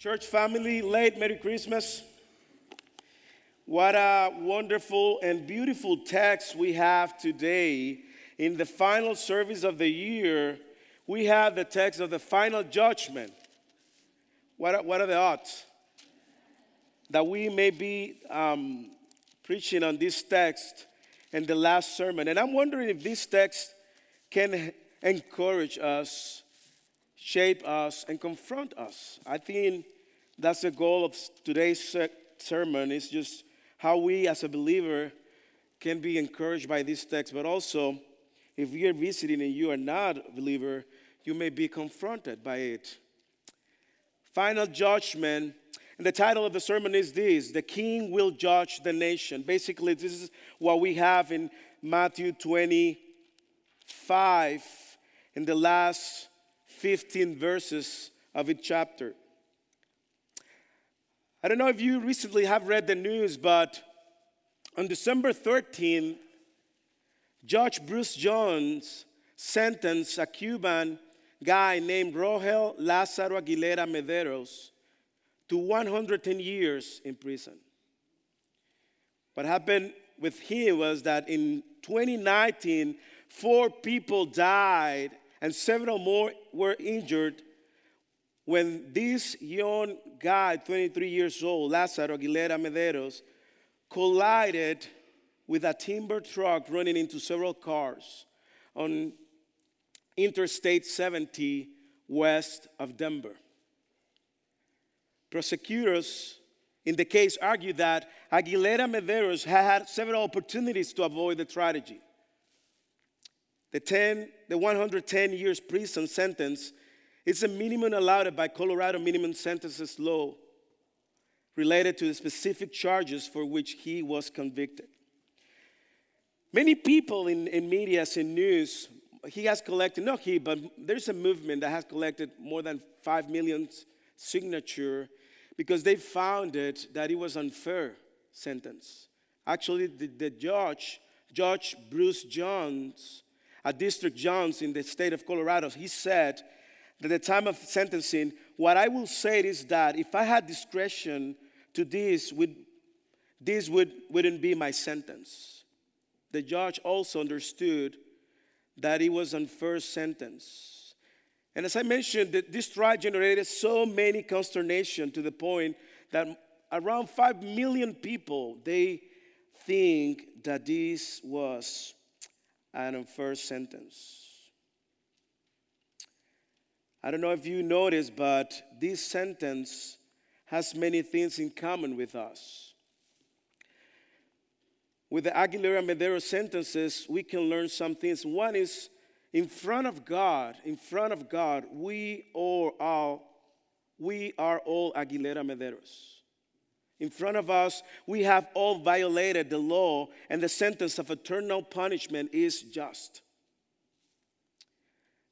Church family, late Merry Christmas. What a wonderful and beautiful text we have today. In the final service of the year, we have the text of the final judgment. What are, what are the odds? That we may be um, preaching on this text in the last sermon. And I'm wondering if this text can encourage us, shape us, and confront us. I think that's the goal of today's sermon is just how we as a believer can be encouraged by this text, but also if you're visiting and you are not a believer, you may be confronted by it. Final judgment. And the title of the sermon is this The King Will Judge the Nation. Basically, this is what we have in Matthew 25 in the last 15 verses of each chapter. I don't know if you recently have read the news, but on December 13th, Judge Bruce Jones sentenced a Cuban guy named Rogel Lázaro Aguilera Mederos to 110 years in prison. What happened with him was that in 2019, four people died and several more were injured when this young guy, 23 years old, Lázaro Aguilera Mederos, collided with a timber truck running into several cars on Interstate 70 west of Denver. Prosecutors in the case argued that Aguilera Mederos had had several opportunities to avoid the tragedy. The, 10, the 110 years prison sentence is a minimum allowed by Colorado minimum sentences law related to the specific charges for which he was convicted. Many people in, in media and news, he has collected, not he, but there's a movement that has collected more than 5 million signature because they found it that it was unfair sentence. Actually, the, the judge, Judge Bruce Jones, a district Jones in the state of Colorado, he said that at the time of sentencing, what I will say is that if I had discretion to this, would, this would, wouldn't be my sentence. The judge also understood that it was unfair sentence. And as I mentioned, that this trial generated so many consternation to the point that around 5 million people, they think that this was an first sentence. I don't know if you noticed, but this sentence has many things in common with us. With the Aguilera Medero sentences, we can learn some things. One is in front of God, in front of God, we all we are all Aguilera Mederos. In front of us, we have all violated the law, and the sentence of eternal punishment is just.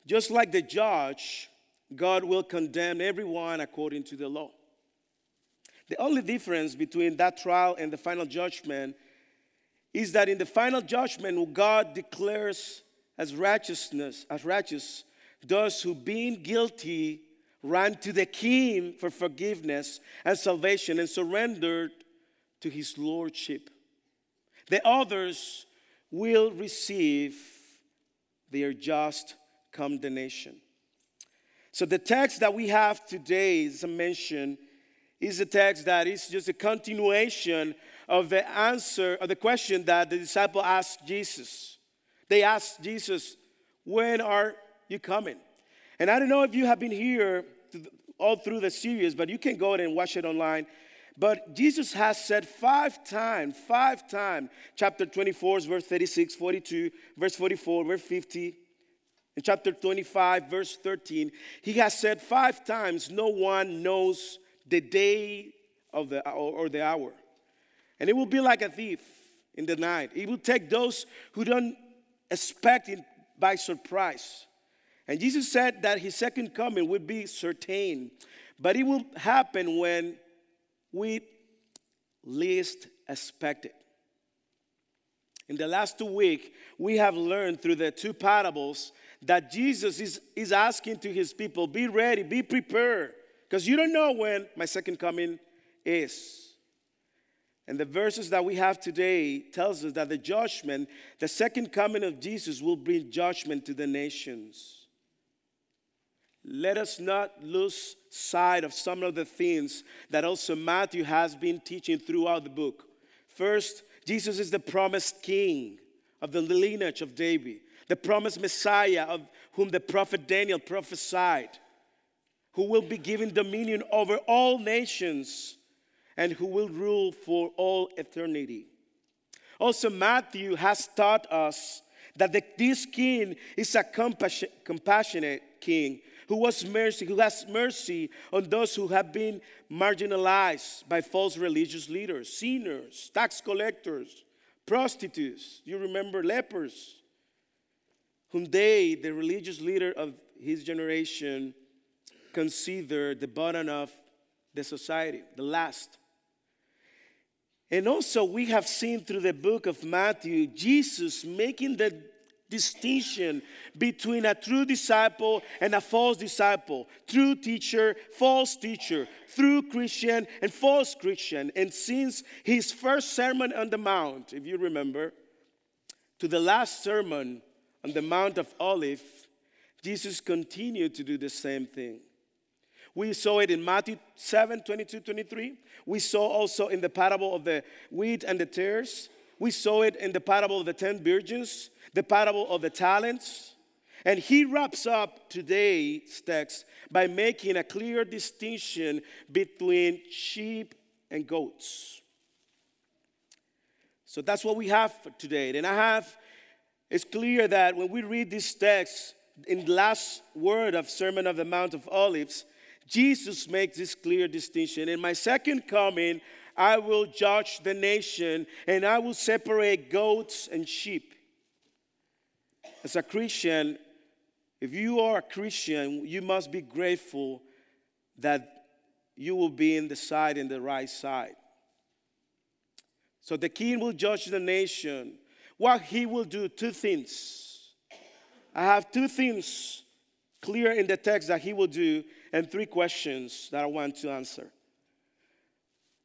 Just like the judge, God will condemn everyone according to the law. The only difference between that trial and the final judgment is that in the final judgment, God declares as righteousness, as righteous, those who being guilty ran to the king for forgiveness and salvation and surrendered to his lordship. The others will receive their just condemnation. So the text that we have today, as I mentioned, is a text that is just a continuation of the answer of the question that the disciple asked Jesus. They asked Jesus, When are you coming? And I don't know if you have been here all through the series, but you can go and watch it online. But Jesus has said five times, five times, chapter 24, verse 36, 42, verse 44, verse 50, in chapter 25, verse 13, he has said five times, No one knows the day of the, or the hour. And it will be like a thief in the night. It will take those who don't expect it by surprise. And Jesus said that his second coming would be certain, but it will happen when we least expect it. In the last two weeks, we have learned through the two parables that Jesus is, is asking to his people be ready, be prepared because you don't know when my second coming is. And the verses that we have today tells us that the judgment, the second coming of Jesus will bring judgment to the nations. Let us not lose sight of some of the things that also Matthew has been teaching throughout the book. First, Jesus is the promised king of the lineage of David, the promised Messiah of whom the prophet Daniel prophesied, who will be given dominion over all nations and who will rule for all eternity. Also, Matthew has taught us that the, this king is a compassionate king who was mercy, who has mercy on those who have been marginalized by false religious leaders, sinners, tax collectors, prostitutes. You remember lepers, whom they, the religious leader of his generation, consider the bottom of the society, the last. And also, we have seen through the book of Matthew Jesus making the distinction between a true disciple and a false disciple, true teacher, false teacher, true Christian and false Christian. And since his first Sermon on the Mount, if you remember, to the last sermon on the Mount of Olive, Jesus continued to do the same thing. We saw it in Matthew 7 22 23. We saw also in the parable of the wheat and the tares. We saw it in the parable of the ten virgins, the parable of the talents. And he wraps up today's text by making a clear distinction between sheep and goats. So that's what we have for today. And I have, it's clear that when we read this text in the last word of Sermon of the Mount of Olives, Jesus makes this clear distinction. In my second coming, I will judge the nation and I will separate goats and sheep. As a Christian, if you are a Christian, you must be grateful that you will be in the side, in the right side. So the king will judge the nation. What he will do, two things. I have two things clear in the text that he will do and three questions that I want to answer.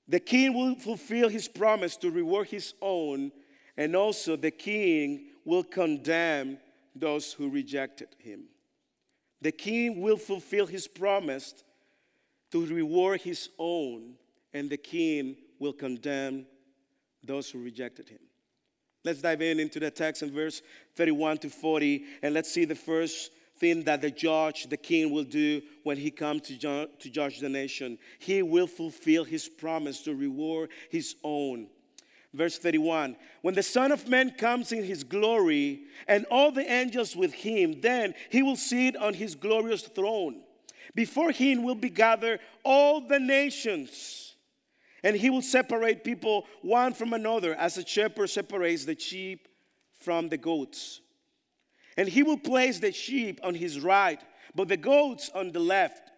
The king will fulfill his promise to reward his own, and also the king will condemn those who rejected him. The king will fulfill his promise to reward his own, and the king will condemn those who rejected him. Let's dive in into the text in verse 31 to 40, and let's see the first thing that the judge, the king, will do when he comes to, ju- to judge the nation. He will fulfill his promise to reward his own. Verse 31 When the Son of Man comes in his glory and all the angels with him, then he will sit on his glorious throne. Before him will be gathered all the nations, and he will separate people one from another as a shepherd separates the sheep from the goats. And he will place the sheep on his right, but the goats on the left.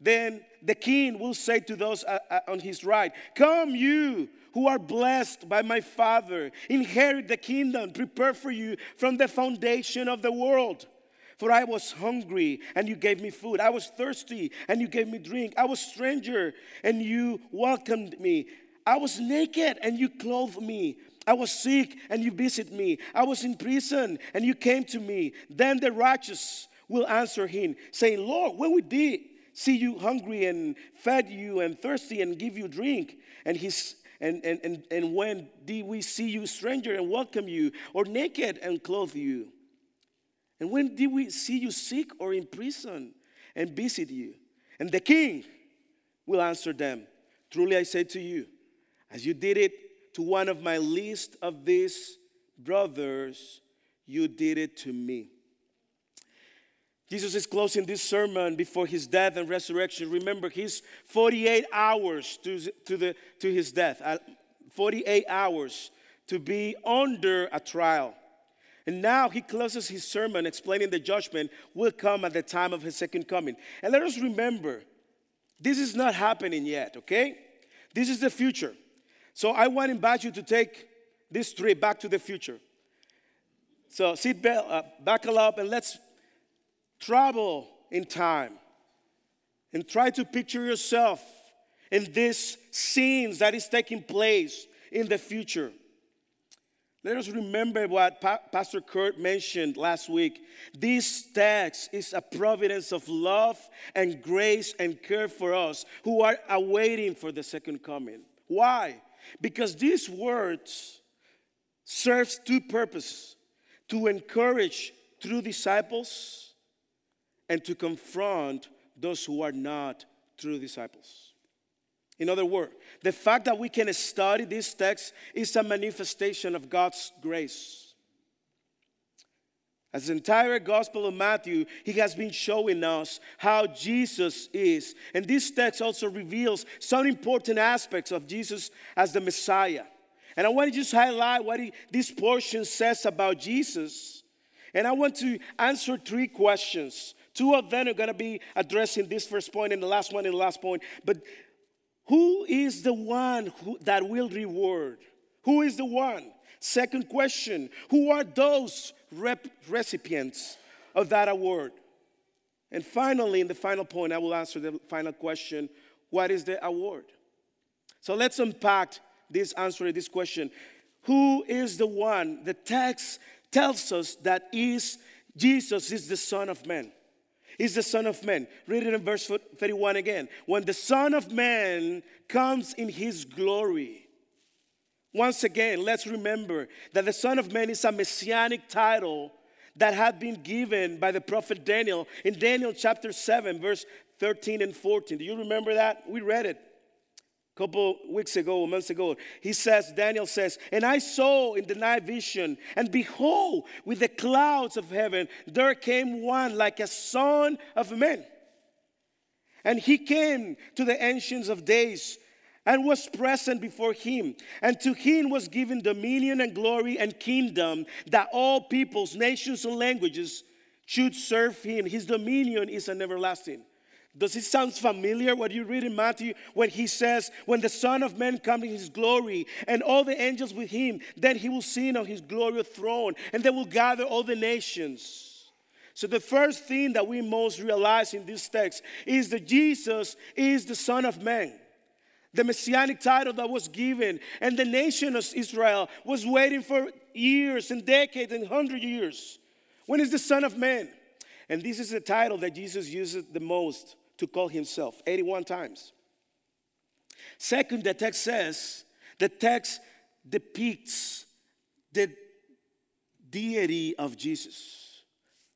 Then the king will say to those uh, uh, on his right, Come, you who are blessed by my Father, inherit the kingdom prepared for you from the foundation of the world. For I was hungry and you gave me food. I was thirsty and you gave me drink. I was stranger and you welcomed me. I was naked and you clothed me. I was sick and you visited me. I was in prison and you came to me. Then the righteous will answer him, saying, Lord, when we did see you hungry and fed you and thirsty and give you drink, and his and, and, and, and when did we see you stranger and welcome you, or naked and clothe you? And when did we see you sick or in prison and visit you? And the king will answer them, Truly I say to you, as you did it to one of my least of these brothers, you did it to me. Jesus is closing this sermon before his death and resurrection. Remember, he's 48 hours to, to, the, to his death, uh, 48 hours to be under a trial. And now he closes his sermon explaining the judgment will come at the time of his second coming. And let us remember, this is not happening yet, okay? This is the future. So I want to invite you to take this trip back to the future. So sit back, uh, buckle up and let's travel in time. And try to picture yourself in this scenes that is taking place in the future. Let us remember what pa- Pastor Kurt mentioned last week. This text is a providence of love and grace and care for us who are awaiting for the second coming. Why? Because these words serves two purposes to encourage true disciples and to confront those who are not true disciples. In other words, the fact that we can study this text is a manifestation of God's grace. As the entire Gospel of Matthew, he has been showing us how Jesus is. And this text also reveals some important aspects of Jesus as the Messiah. And I want to just highlight what he, this portion says about Jesus. And I want to answer three questions. Two of them are going to be addressing this first point and the last one and the last point. But who is the one who, that will reward? Who is the one? Second question Who are those rep- recipients of that award? And finally, in the final point, I will answer the final question What is the award? So let's unpack this answer to this question. Who is the one? The text tells us that is Jesus is the Son of Man. He's the Son of Man. Read it in verse 31 again. When the Son of Man comes in his glory. Once again, let's remember that the Son of Man is a messianic title that had been given by the prophet Daniel in Daniel chapter 7, verse 13 and 14. Do you remember that? We read it a couple weeks ago, months ago, he says, Daniel says, And I saw in the night vision, and behold, with the clouds of heaven, there came one like a son of man. And he came to the ancients of days and was present before him. And to him was given dominion and glory and kingdom that all peoples, nations, and languages should serve him. His dominion is an everlasting. Does it sound familiar what you read in Matthew when he says, When the Son of Man comes in his glory and all the angels with him, then he will sit on his glorious throne and they will gather all the nations. So, the first thing that we most realize in this text is that Jesus is the Son of Man. The messianic title that was given, and the nation of Israel was waiting for years and decades and hundred years. When is the Son of Man? And this is the title that Jesus uses the most to call himself 81 times. Second, the text says, the text depicts the deity of Jesus.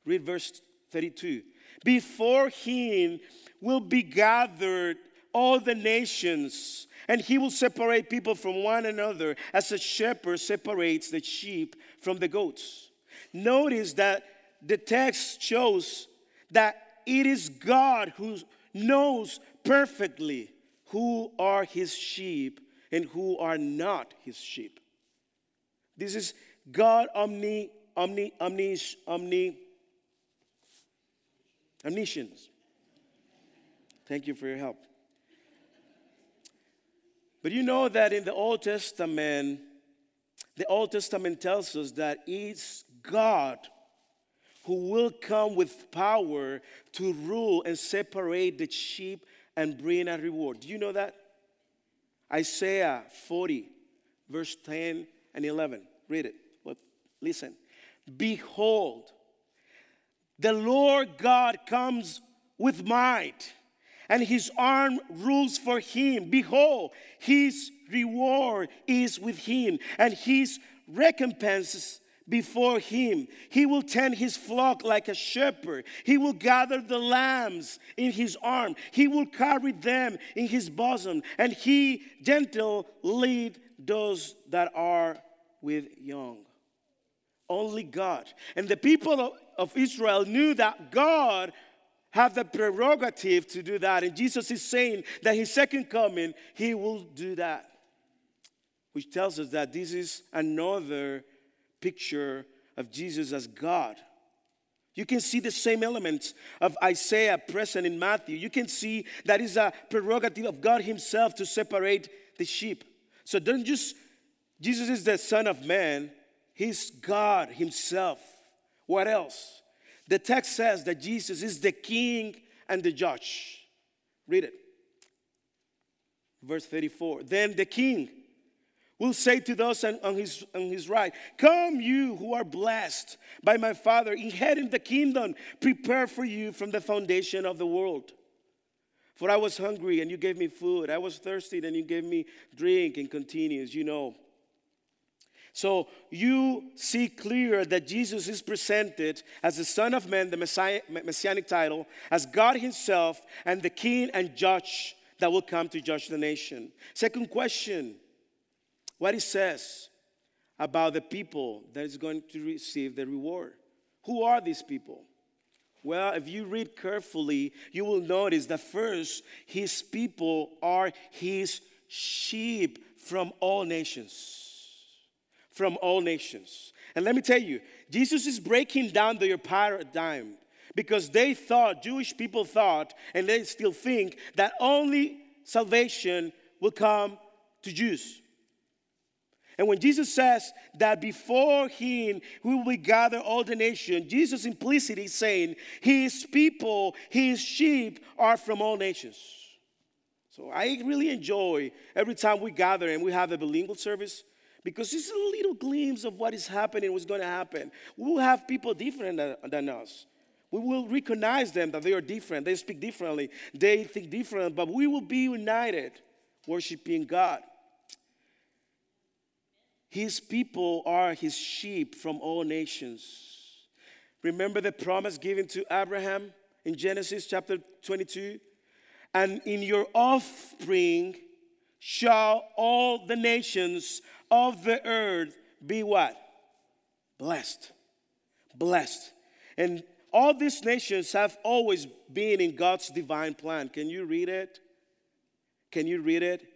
Read verse 32. Before him will be gathered all the nations, and he will separate people from one another as a shepherd separates the sheep from the goats. Notice that the text shows that it is God who knows perfectly who are his sheep and who are not his sheep. This is God omni, omni, omni, omni, omniscience. Thank you for your help. But you know that in the Old Testament, the Old Testament tells us that it's God who will come with power to rule and separate the sheep and bring a reward. Do you know that? Isaiah 40, verse 10 and 11. Read it. listen. Behold, the Lord God comes with might, and his arm rules for him. Behold, his reward is with him, and his recompenses before him. He will tend his flock like a shepherd. He will gather the lambs in his arm. He will carry them in his bosom, and he gentle lead those that are with young. Only God. And the people of, Israel knew that God had the prerogative to do that. And Jesus is saying that his second coming, he will do that. Which tells us that this is another picture of Jesus as God. You can see the same elements of Isaiah present in Matthew. You can see that is a prerogative of God Himself to separate the sheep. So don't just, Jesus is the Son of Man, He's God Himself. What else? The text says that Jesus is the King and the Judge. Read it. Verse 34. Then the king will say to those on, his, on his right, Come, you who are blessed by my Father, inherit the kingdom prepared for you from the foundation of the world. For I was hungry and you gave me food. I was thirsty and you gave me drink, and continues, you know. So you see clear that Jesus is presented as the Son of Man, the Messiah, messianic title, as God Himself and the King and Judge that will come to judge the nation. Second question what He says about the people that is going to receive the reward. Who are these people? Well, if you read carefully, you will notice that first, his people are his sheep from all nations. From all nations. And let me tell you, Jesus is breaking down their paradigm because they thought, Jewish people thought, and they still think, that only salvation will come to Jews. And when Jesus says that before him we will gather all the nation, Jesus implicitly is saying his people, his sheep are from all nations. So I really enjoy every time we gather and we have a bilingual service because it's a little glimpse of what is happening, what's going to happen. We will have people different than us. We will recognize them that they are different, they speak differently, they think different, but we will be united worshiping God. His people are his sheep from all nations. Remember the promise given to Abraham in Genesis chapter 22? And in your offspring shall all the nations of the earth be what? Blessed. Blessed. And all these nations have always been in God's divine plan. Can you read it? Can you read it?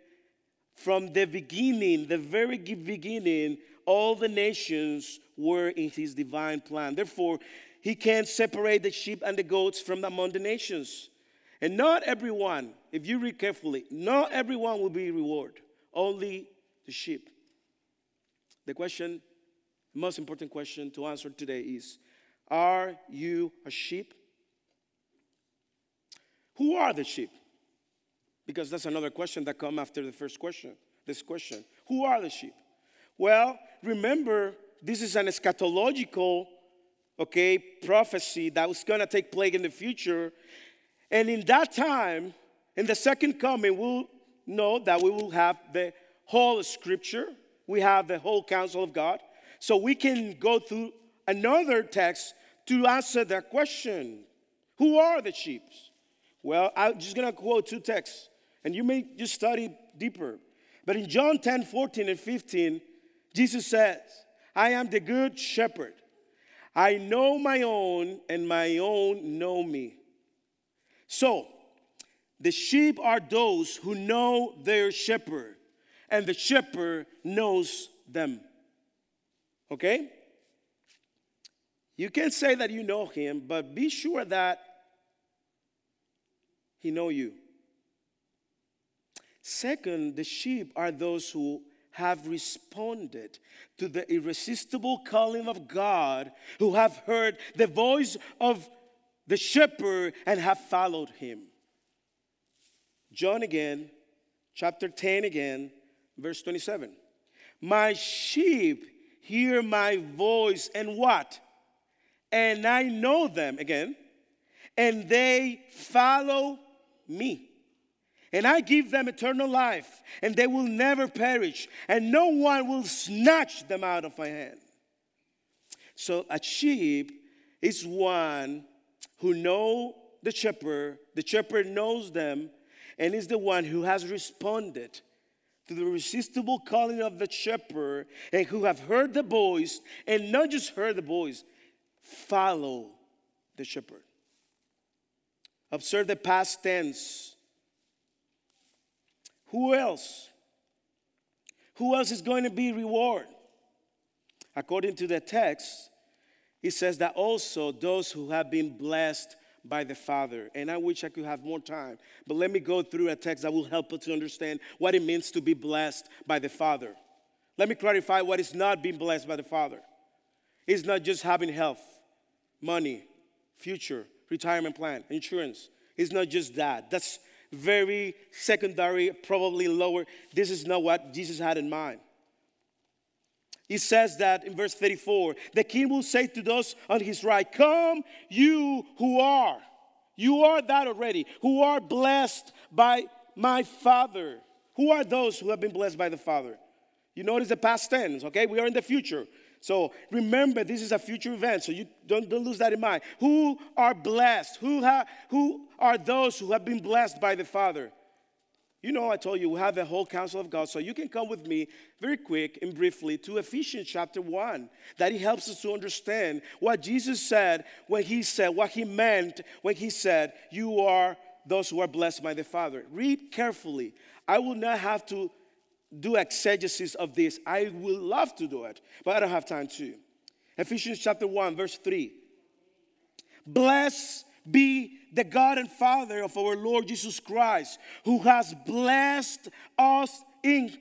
From the beginning, the very beginning, all the nations were in his divine plan. Therefore, he can't separate the sheep and the goats from among the nations. And not everyone, if you read carefully, not everyone will be rewarded, only the sheep. The question, the most important question to answer today is Are you a sheep? Who are the sheep? Because that's another question that come after the first question. This question. Who are the sheep? Well, remember, this is an eschatological, okay, prophecy that was going to take place in the future. And in that time, in the second coming, we'll know that we will have the whole scripture, we have the whole counsel of God. So we can go through another text to answer that question Who are the sheep? Well, I'm just going to quote two texts. And you may just study deeper. But in John 10 14 and 15, Jesus says, I am the good shepherd. I know my own, and my own know me. So, the sheep are those who know their shepherd, and the shepherd knows them. Okay? You can say that you know him, but be sure that he know you. Second, the sheep are those who have responded to the irresistible calling of God, who have heard the voice of the shepherd and have followed him. John again, chapter 10 again, verse 27. My sheep hear my voice and what? And I know them again, and they follow me. And I give them eternal life, and they will never perish, and no one will snatch them out of my hand. So a sheep is one who know the shepherd, the shepherd knows them, and is the one who has responded to the irresistible calling of the shepherd, and who have heard the voice, and not just heard the voice, follow the shepherd. Observe the past tense who else? Who else is going to be rewarded? According to the text, it says that also those who have been blessed by the Father. And I wish I could have more time, but let me go through a text that will help us to understand what it means to be blessed by the Father. Let me clarify what is not being blessed by the Father. It's not just having health, money, future, retirement plan, insurance. It's not just that. That's very secondary, probably lower. This is not what Jesus had in mind. He says that in verse 34 the king will say to those on his right, Come, you who are, you are that already, who are blessed by my Father. Who are those who have been blessed by the Father? You notice the past tense, okay? We are in the future. So remember, this is a future event, so you don't, don't lose that in mind. Who are blessed? Who, ha, who are those who have been blessed by the Father? You know, I told you we have a whole counsel of God, so you can come with me very quick and briefly to Ephesians chapter 1. That he helps us to understand what Jesus said when he said, what he meant when he said, You are those who are blessed by the Father. Read carefully. I will not have to do exegesis of this. I will love to do it, but I don't have time to. Ephesians chapter 1, verse 3. Blessed be the God and Father of our Lord Jesus Christ, who has blessed us in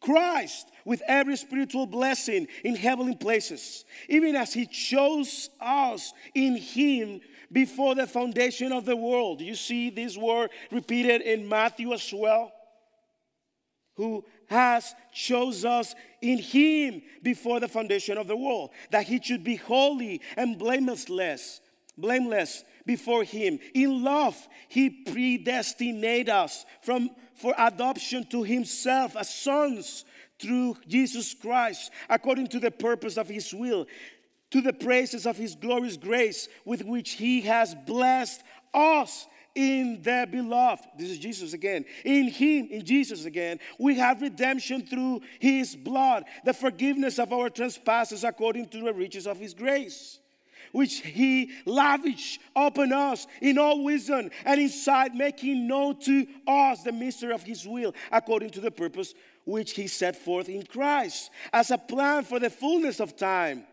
Christ with every spiritual blessing in heavenly places, even as He chose us in Him before the foundation of the world. You see this word repeated in Matthew as well. Who has chose us in him before the foundation of the world that he should be holy and blameless blameless before him in love he predestinated us from for adoption to himself as sons through Jesus Christ according to the purpose of his will to the praises of his glorious grace with which he has blessed us in the beloved. This is Jesus again. In Him, in Jesus again, we have redemption through His blood, the forgiveness of our trespasses according to the riches of His grace. Which he lavished upon us in all wisdom and insight, making known to us the mystery of his will, according to the purpose which he set forth in Christ, as a plan for the fullness of time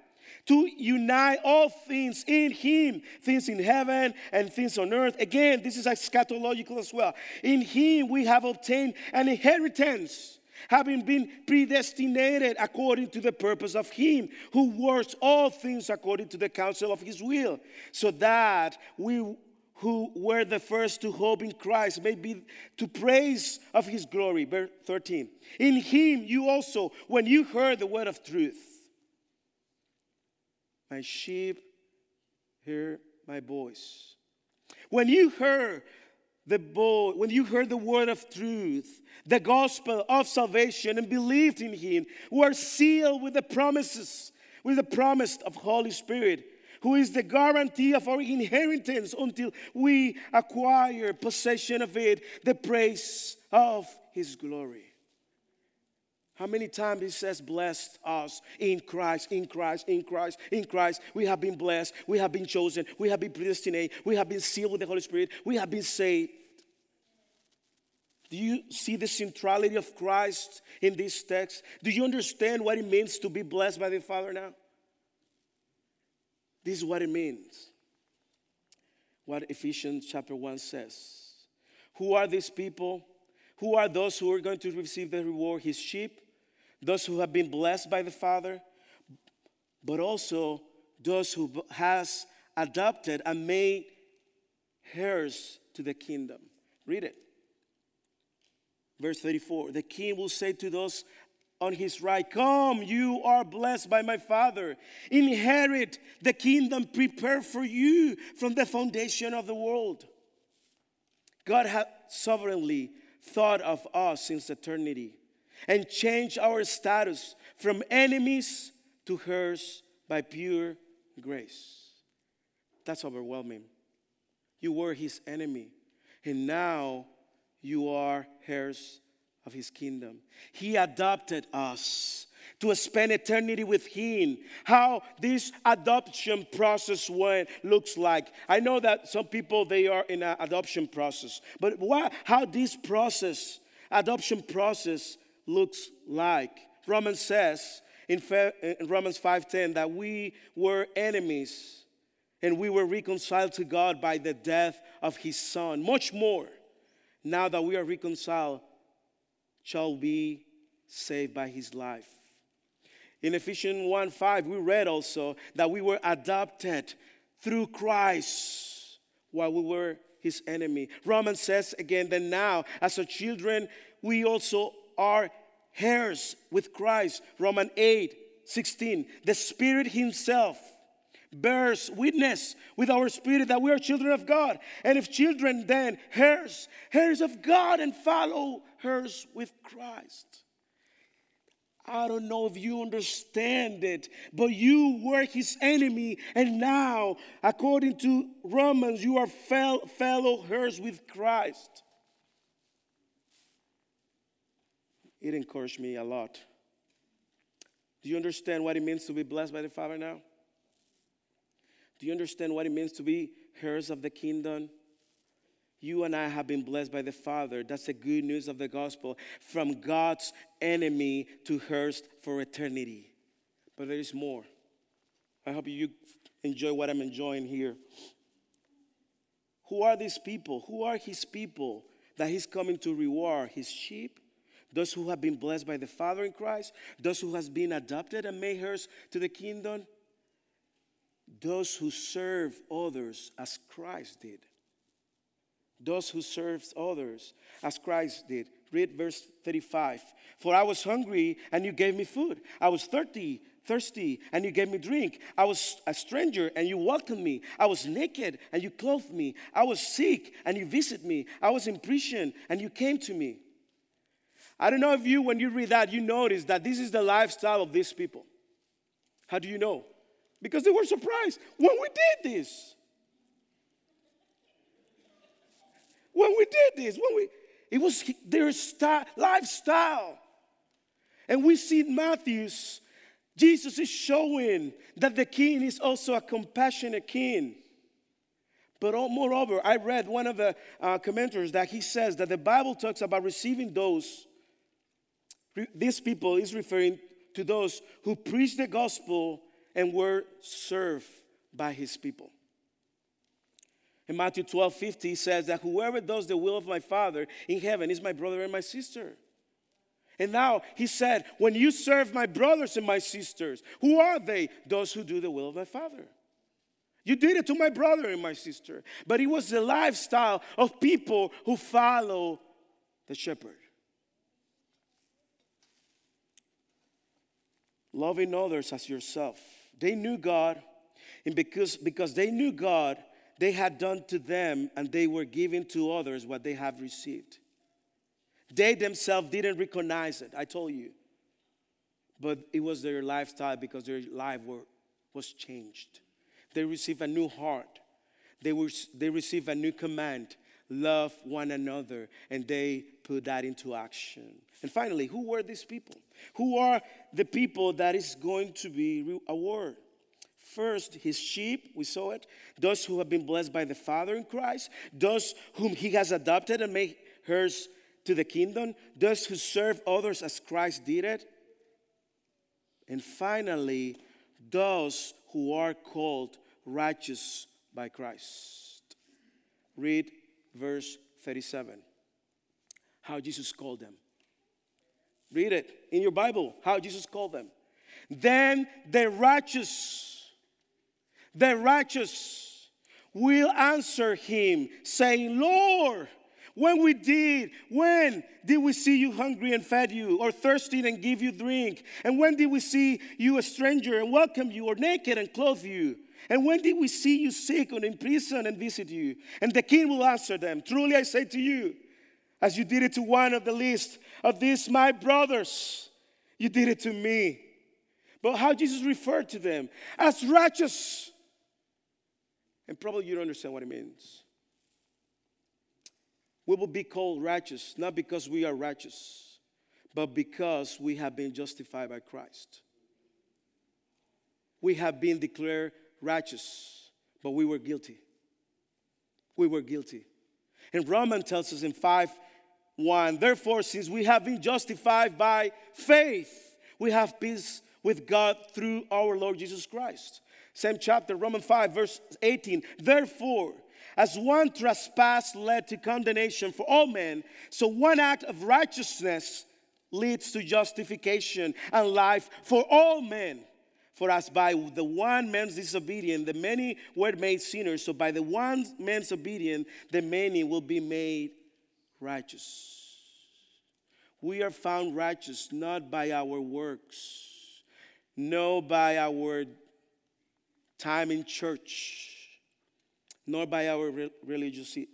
to unite all things in Him, things in heaven and things on earth. Again, this is eschatological as well. In Him we have obtained an inheritance, having been predestinated according to the purpose of Him who works all things according to the counsel of His will, so that we who were the first to hope in Christ may be to praise of his glory. Verse 13. In him you also, when you heard the word of truth, my sheep hear my voice. When you heard the boy, when you heard the word of truth, the gospel of salvation, and believed in him, who are sealed with the promises, with the promise of Holy Spirit, who is the guarantee of our inheritance until we acquire possession of it, the praise of his glory. How many times he says, blessed us in Christ, in Christ, in Christ, in Christ. We have been blessed. We have been chosen. We have been predestinated. We have been sealed with the Holy Spirit. We have been saved. Do you see the centrality of Christ in this text? Do you understand what it means to be blessed by the Father now? This is what it means. What Ephesians chapter 1 says. Who are these people? Who are those who are going to receive the reward? His sheep those who have been blessed by the Father, but also those who has adopted and made heirs to the kingdom. Read it. Verse 34 The king will say to those on his right, Come, you are blessed by my Father. Inherit the kingdom prepared for you from the foundation of the world. God has sovereignly thought of us since eternity and changed our status from enemies to hers by pure grace. That's overwhelming. You were his enemy, and now you are heirs of his kingdom. He adopted us to spend eternity with him how this adoption process went, looks like i know that some people they are in an adoption process but what, how this process adoption process looks like. Romans says in, Romans 5:10 that we were enemies and we were reconciled to God by the death of his son. Much more, now that we are reconciled, shall be saved by his life. In Ephesians 1 5, we read also that we were adopted through Christ while we were his enemy. Romans says again that now, as a children, we also are heirs with Christ. Romans 8 16. The Spirit Himself bears witness with our spirit that we are children of God. And if children, then heirs, heirs of God, and follow heirs with Christ. I don't know if you understand it, but you were his enemy, and now, according to Romans, you are fellow heirs with Christ. It encouraged me a lot. Do you understand what it means to be blessed by the Father now? Do you understand what it means to be heirs of the kingdom? You and I have been blessed by the Father. That's the good news of the gospel. From God's enemy to hers for eternity. But there is more. I hope you enjoy what I'm enjoying here. Who are these people? Who are his people that he's coming to reward? His sheep? Those who have been blessed by the Father in Christ? Those who has been adopted and made heirs to the kingdom? Those who serve others as Christ did. Those who serve others as Christ did. Read verse 35. For I was hungry and you gave me food. I was thirsty, thirsty and you gave me drink. I was a stranger and you welcomed me. I was naked and you clothed me. I was sick and you visited me. I was in prison and you came to me. I don't know if you, when you read that, you notice that this is the lifestyle of these people. How do you know? Because they were surprised when we did this. When we did this, when we, it was their style, lifestyle. And we see in Matthew's, Jesus is showing that the king is also a compassionate king. But moreover, I read one of the uh, commenters that he says that the Bible talks about receiving those, these people is referring to those who preach the gospel and were served by his people. In Matthew 12 50, he says that whoever does the will of my Father in heaven is my brother and my sister. And now he said, When you serve my brothers and my sisters, who are they? Those who do the will of my Father. You did it to my brother and my sister. But it was the lifestyle of people who follow the shepherd. Loving others as yourself. They knew God, and because, because they knew God, they had done to them and they were giving to others what they have received. They themselves didn't recognize it, I told you. But it was their lifestyle because their life were, was changed. They received a new heart, they, were, they received a new command love one another, and they put that into action. And finally, who were these people? Who are the people that is going to be awarded? First, his sheep, we saw it. Those who have been blessed by the Father in Christ. Those whom he has adopted and made hers to the kingdom. Those who serve others as Christ did it. And finally, those who are called righteous by Christ. Read verse 37. How Jesus called them. Read it in your Bible, how Jesus called them. Then the righteous, the righteous will answer him, saying, Lord, when we did, when did we see you hungry and fed you, or thirsty and give you drink? And when did we see you a stranger and welcome you, or naked and clothe you? And when did we see you sick or in prison and visit you? And the king will answer them Truly I say to you, as you did it to one of the least of these my brothers, you did it to me. But how Jesus referred to them as righteous. And probably you don't understand what it means. We will be called righteous, not because we are righteous, but because we have been justified by Christ. We have been declared righteous, but we were guilty. We were guilty. And Romans tells us in 5 1 Therefore, since we have been justified by faith, we have peace with God through our Lord Jesus Christ. Same chapter, Romans 5, verse 18. Therefore, as one trespass led to condemnation for all men, so one act of righteousness leads to justification and life for all men. For as by the one man's disobedience, the many were made sinners, so by the one man's obedience, the many will be made righteous. We are found righteous not by our works, no by our time in church, nor by our religiosity,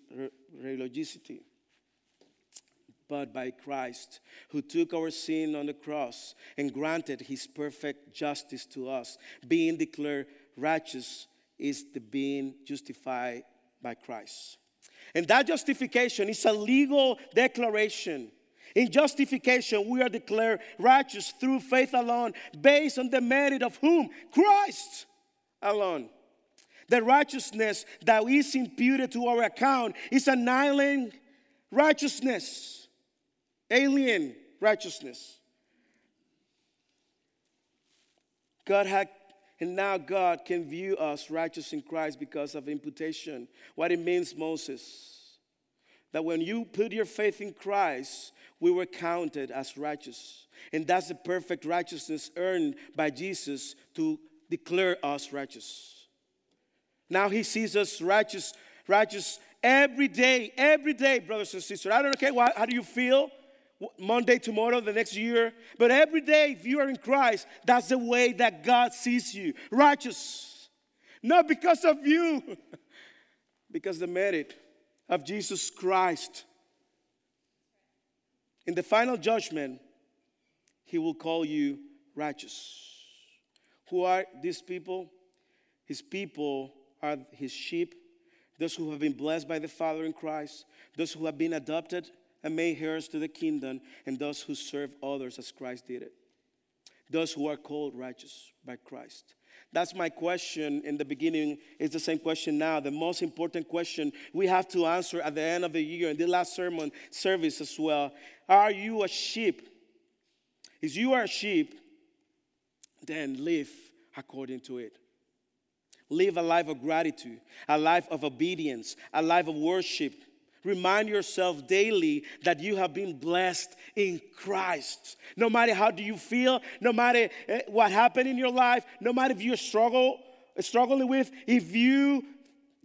but by Christ, who took our sin on the cross and granted his perfect justice to us. Being declared righteous is the being justified by Christ. And that justification is a legal declaration. In justification, we are declared righteous through faith alone, based on the merit of whom? Christ alone. The righteousness that is imputed to our account is annihilating righteousness alien righteousness. God had, and now God can view us righteous in Christ because of imputation. What it means, Moses, that when you put your faith in Christ, we were counted as righteous. And that's the perfect righteousness earned by Jesus to declare us righteous. Now he sees us righteous, righteous every day, every day, brothers and sisters. I don't care how do you feel? Monday, tomorrow, the next year. But every day, if you are in Christ, that's the way that God sees you righteous. Not because of you, because the merit of Jesus Christ. In the final judgment, He will call you righteous. Who are these people? His people are His sheep, those who have been blessed by the Father in Christ, those who have been adopted and made heirs to the kingdom, and those who serve others as Christ did it. Those who are called righteous by Christ. That's my question in the beginning. It's the same question now. The most important question we have to answer at the end of the year in the last sermon service as well. Are you a sheep? If you are a sheep, then live according to it. Live a life of gratitude, a life of obedience, a life of worship, Remind yourself daily that you have been blessed in Christ. No matter how do you feel, no matter eh, what happened in your life, no matter if you're struggle, struggling with, if you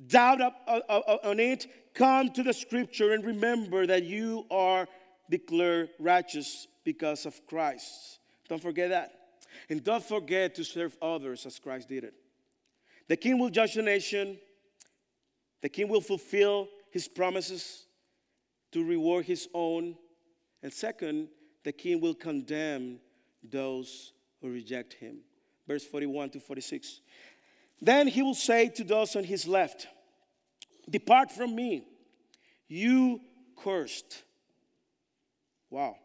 doubt uh, uh, uh, on it, come to the scripture and remember that you are declared righteous because of Christ. Don't forget that. And don't forget to serve others as Christ did it. The king will judge the nation. The king will fulfill his promises, to reward his own. And second, the king will condemn those who reject him. Verse 41 to 46. Then he will say to those on his left, Depart from me, you cursed. Wow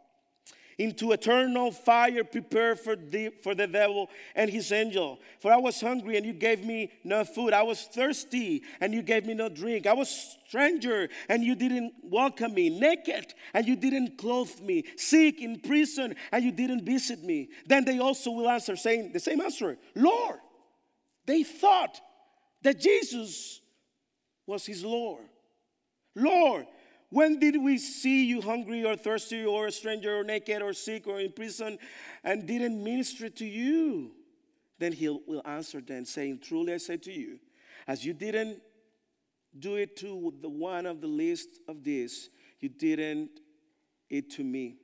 into eternal fire prepared for the, for the devil and his angel. For I was hungry and you gave me no food. I was thirsty and you gave me no drink. I was stranger and you didn't welcome me. Naked and you didn't clothe me. Sick in prison and you didn't visit me. Then they also will answer, saying the same answer Lord. They thought that Jesus was his Lord. Lord, when did we see you hungry or thirsty or a stranger or naked or sick or in prison and didn't minister to you? Then he will answer then, saying, Truly I say to you, as you didn't do it to the one of the least of these, you didn't it to me.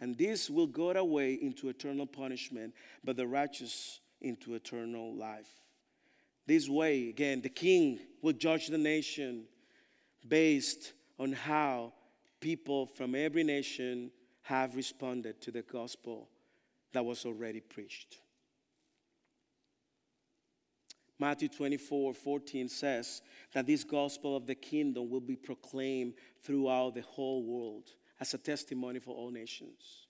And this will go away into eternal punishment, but the righteous into eternal life. This way, again, the king will judge the nation based on how people from every nation have responded to the gospel that was already preached. Matthew 24 14 says that this gospel of the kingdom will be proclaimed throughout the whole world as a testimony for all nations.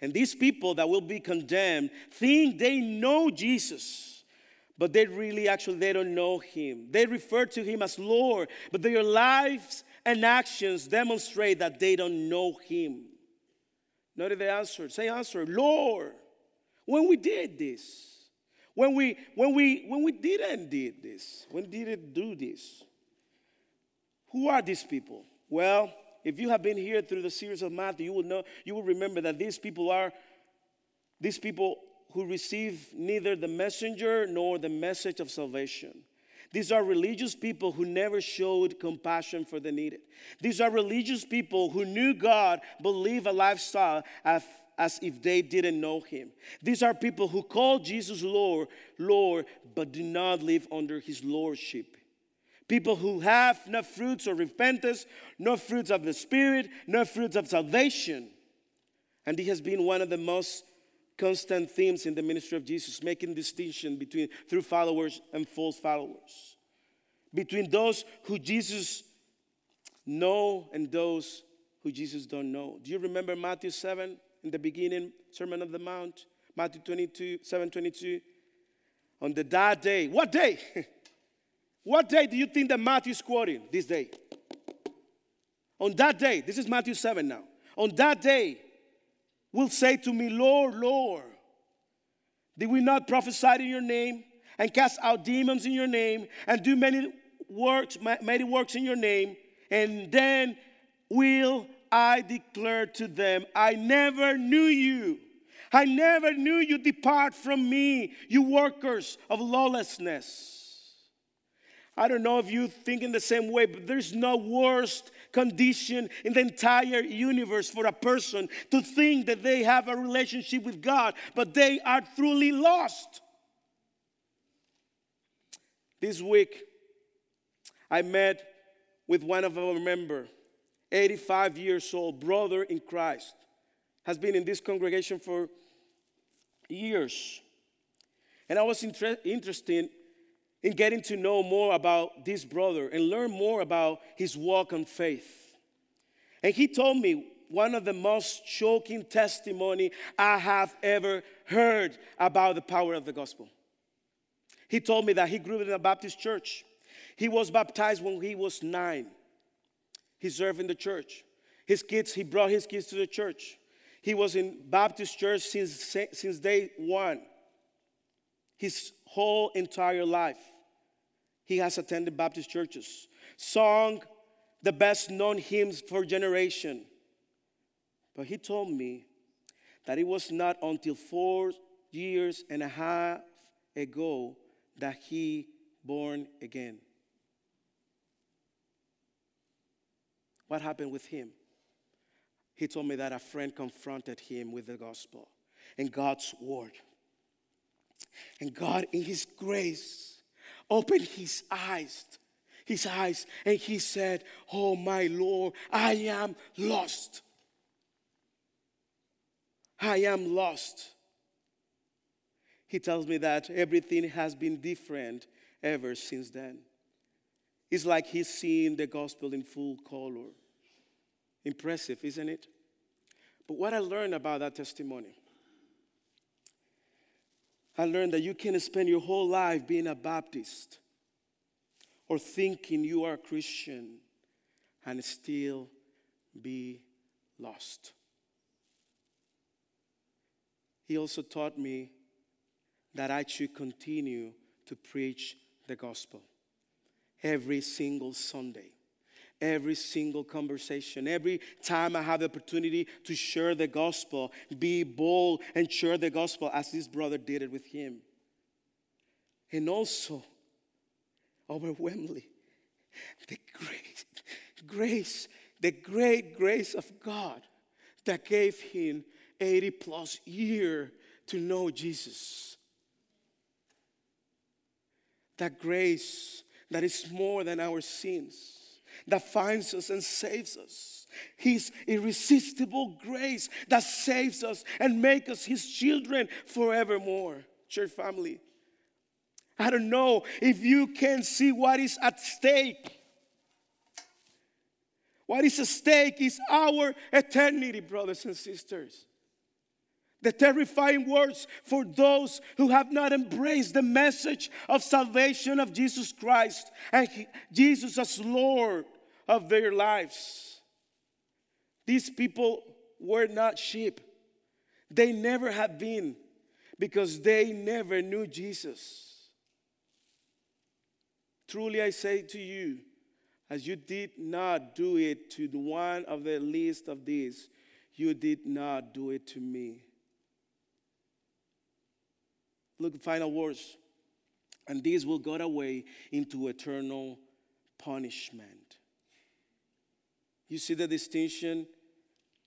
And these people that will be condemned think they know Jesus but they really actually they don't know him. They refer to him as lord but their lives and actions demonstrate that they don't know him. Notice the answer say answer lord. When we did this when we when we when we didn't did this when did it do this who are these people? Well if you have been here through the series of matthew you will know you will remember that these people are these people who receive neither the messenger nor the message of salvation. These are religious people who never showed compassion for the needed. These are religious people who knew God, believe a lifestyle as, if they didn't know Him. These are people who call Jesus Lord, Lord, but do not live under His lordship. People who have no fruits of repentance, no fruits of the Spirit, no fruits of salvation. And this has been one of the most constant themes in the ministry of Jesus, making distinction between true followers and false followers, between those who Jesus know and those who Jesus don't know. Do you remember Matthew 7 in the beginning, Sermon of the Mount? Matthew 22, 7 22. On the that day, what day? what day do you think that Matthew is quoting this day? On that day, this is Matthew 7 now. On that day, will say to me, Lord, Lord, did we not prophesy in your name and cast out demons in your name and do many works, many works in your name? And then will I declare to them, I never knew you. I never knew you. Depart from me, you workers of lawlessness. I don't know if you think in the same way, but there's no worst condition in the entire universe for a person to think that they have a relationship with God, but they are truly lost. This week, I met with one of our members, 85 years old, brother in Christ, has been in this congregation for years. And I was inter- interested in getting to know more about this brother and learn more about his walk on faith. And he told me one of the most shocking testimony I have ever heard about the power of the gospel. He told me that he grew up in a Baptist church. He was baptized when he was nine. He served in the church. His kids, he brought his kids to the church. He was in Baptist church since, since day one. His whole entire life he has attended Baptist churches, sung the best known hymns for generation. But he told me that it was not until four years and a half ago that he born again. What happened with him? He told me that a friend confronted him with the gospel and God's word. And God, in His grace, opened his eyes, his eyes, and he said, Oh, my Lord, I am lost. I am lost. He tells me that everything has been different ever since then. It's like he's seeing the gospel in full color. Impressive, isn't it? But what I learned about that testimony I learned that you can spend your whole life being a Baptist or thinking you are a Christian and still be lost. He also taught me that I should continue to preach the gospel every single Sunday every single conversation. Every time I have the opportunity to share the gospel, be bold and share the gospel as this brother did it with him. And also, overwhelmingly, the grace, grace, the great grace of God that gave him 80 plus year to know Jesus. That grace that is more than our sins that finds us and saves us. His irresistible grace that saves us and makes us His children forevermore. Church family, I don't know if you can see what is at stake. What is at stake is our eternity, brothers and sisters. The terrifying words for those who have not embraced the message of salvation of Jesus Christ and Jesus as Lord of their lives. These people were not sheep. They never have been because they never knew Jesus. Truly, I say to you, as you did not do it to one of the least of these, you did not do it to me. Look, final words. And these will go away into eternal punishment. You see the distinction?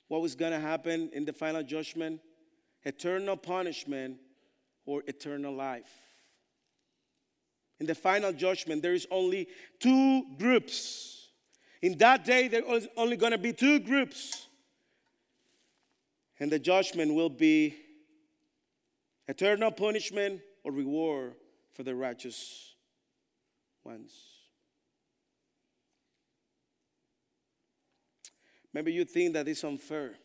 What was going to happen in the final judgment? Eternal punishment or eternal life. In the final judgment, there is only two groups. In that day, there is only going to be two groups. And the judgment will be eternal punishment or reward for the righteous ones. Maybe you think that it's unfair.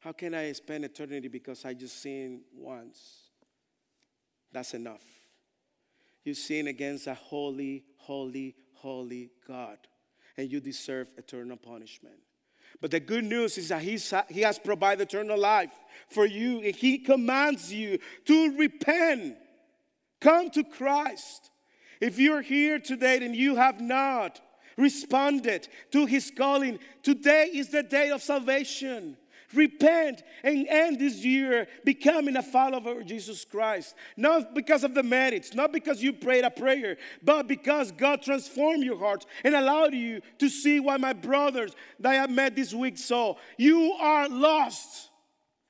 How can I spend eternity because I just sinned once? That's enough. You sin against a holy, holy, holy God, and you deserve eternal punishment. But the good news is that he's, He has provided eternal life for you, He commands you to repent. Come to Christ. If you're here today and you have not responded to His calling, today is the day of salvation. Repent and end this year becoming a follower of Jesus Christ. Not because of the merits, not because you prayed a prayer, but because God transformed your heart and allowed you to see what my brothers that I met this week saw. You are lost,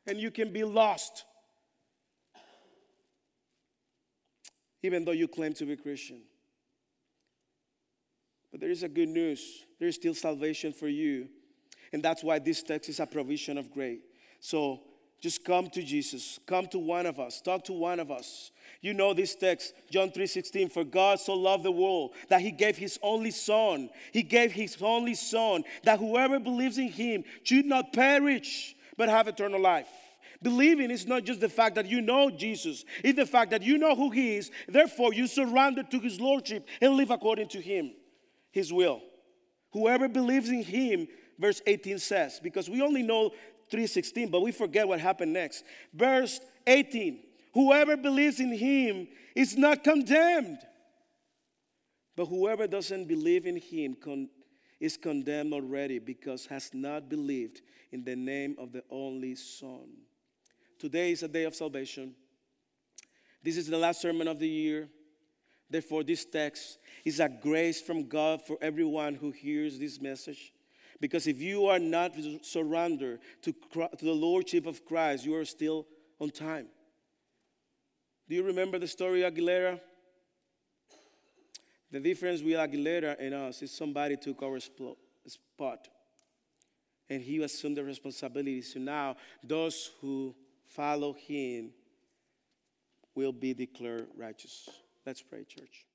and you can be lost. Even though you claim to be Christian. But there is a good news. There is still salvation for you and that's why this text is a provision of grace. So just come to Jesus. Come to one of us. Talk to one of us. You know this text, John 3:16, for God so loved the world that he gave his only son. He gave his only son that whoever believes in him should not perish but have eternal life. Believing is not just the fact that you know Jesus, it's the fact that you know who he is, therefore you surrender to his lordship and live according to him, his will. Whoever believes in him verse 18 says, because we only know 3:16, but we forget what happened next. Verse 18, whoever believes in him is not condemned. But whoever doesn't believe in him con- is condemned already because has not believed in the name of the only Son. Today is a day of salvation. This is the last sermon of the year. Therefore, this text is a grace from God for everyone who hears this message. Because if you are not surrendered to, to the Lordship of Christ, you are still on time. Do you remember the story of Aguilera? The difference with Aguilera and us is somebody took our spot and he assumed the responsibility. So now those who follow him will be declared righteous. Let's pray, church.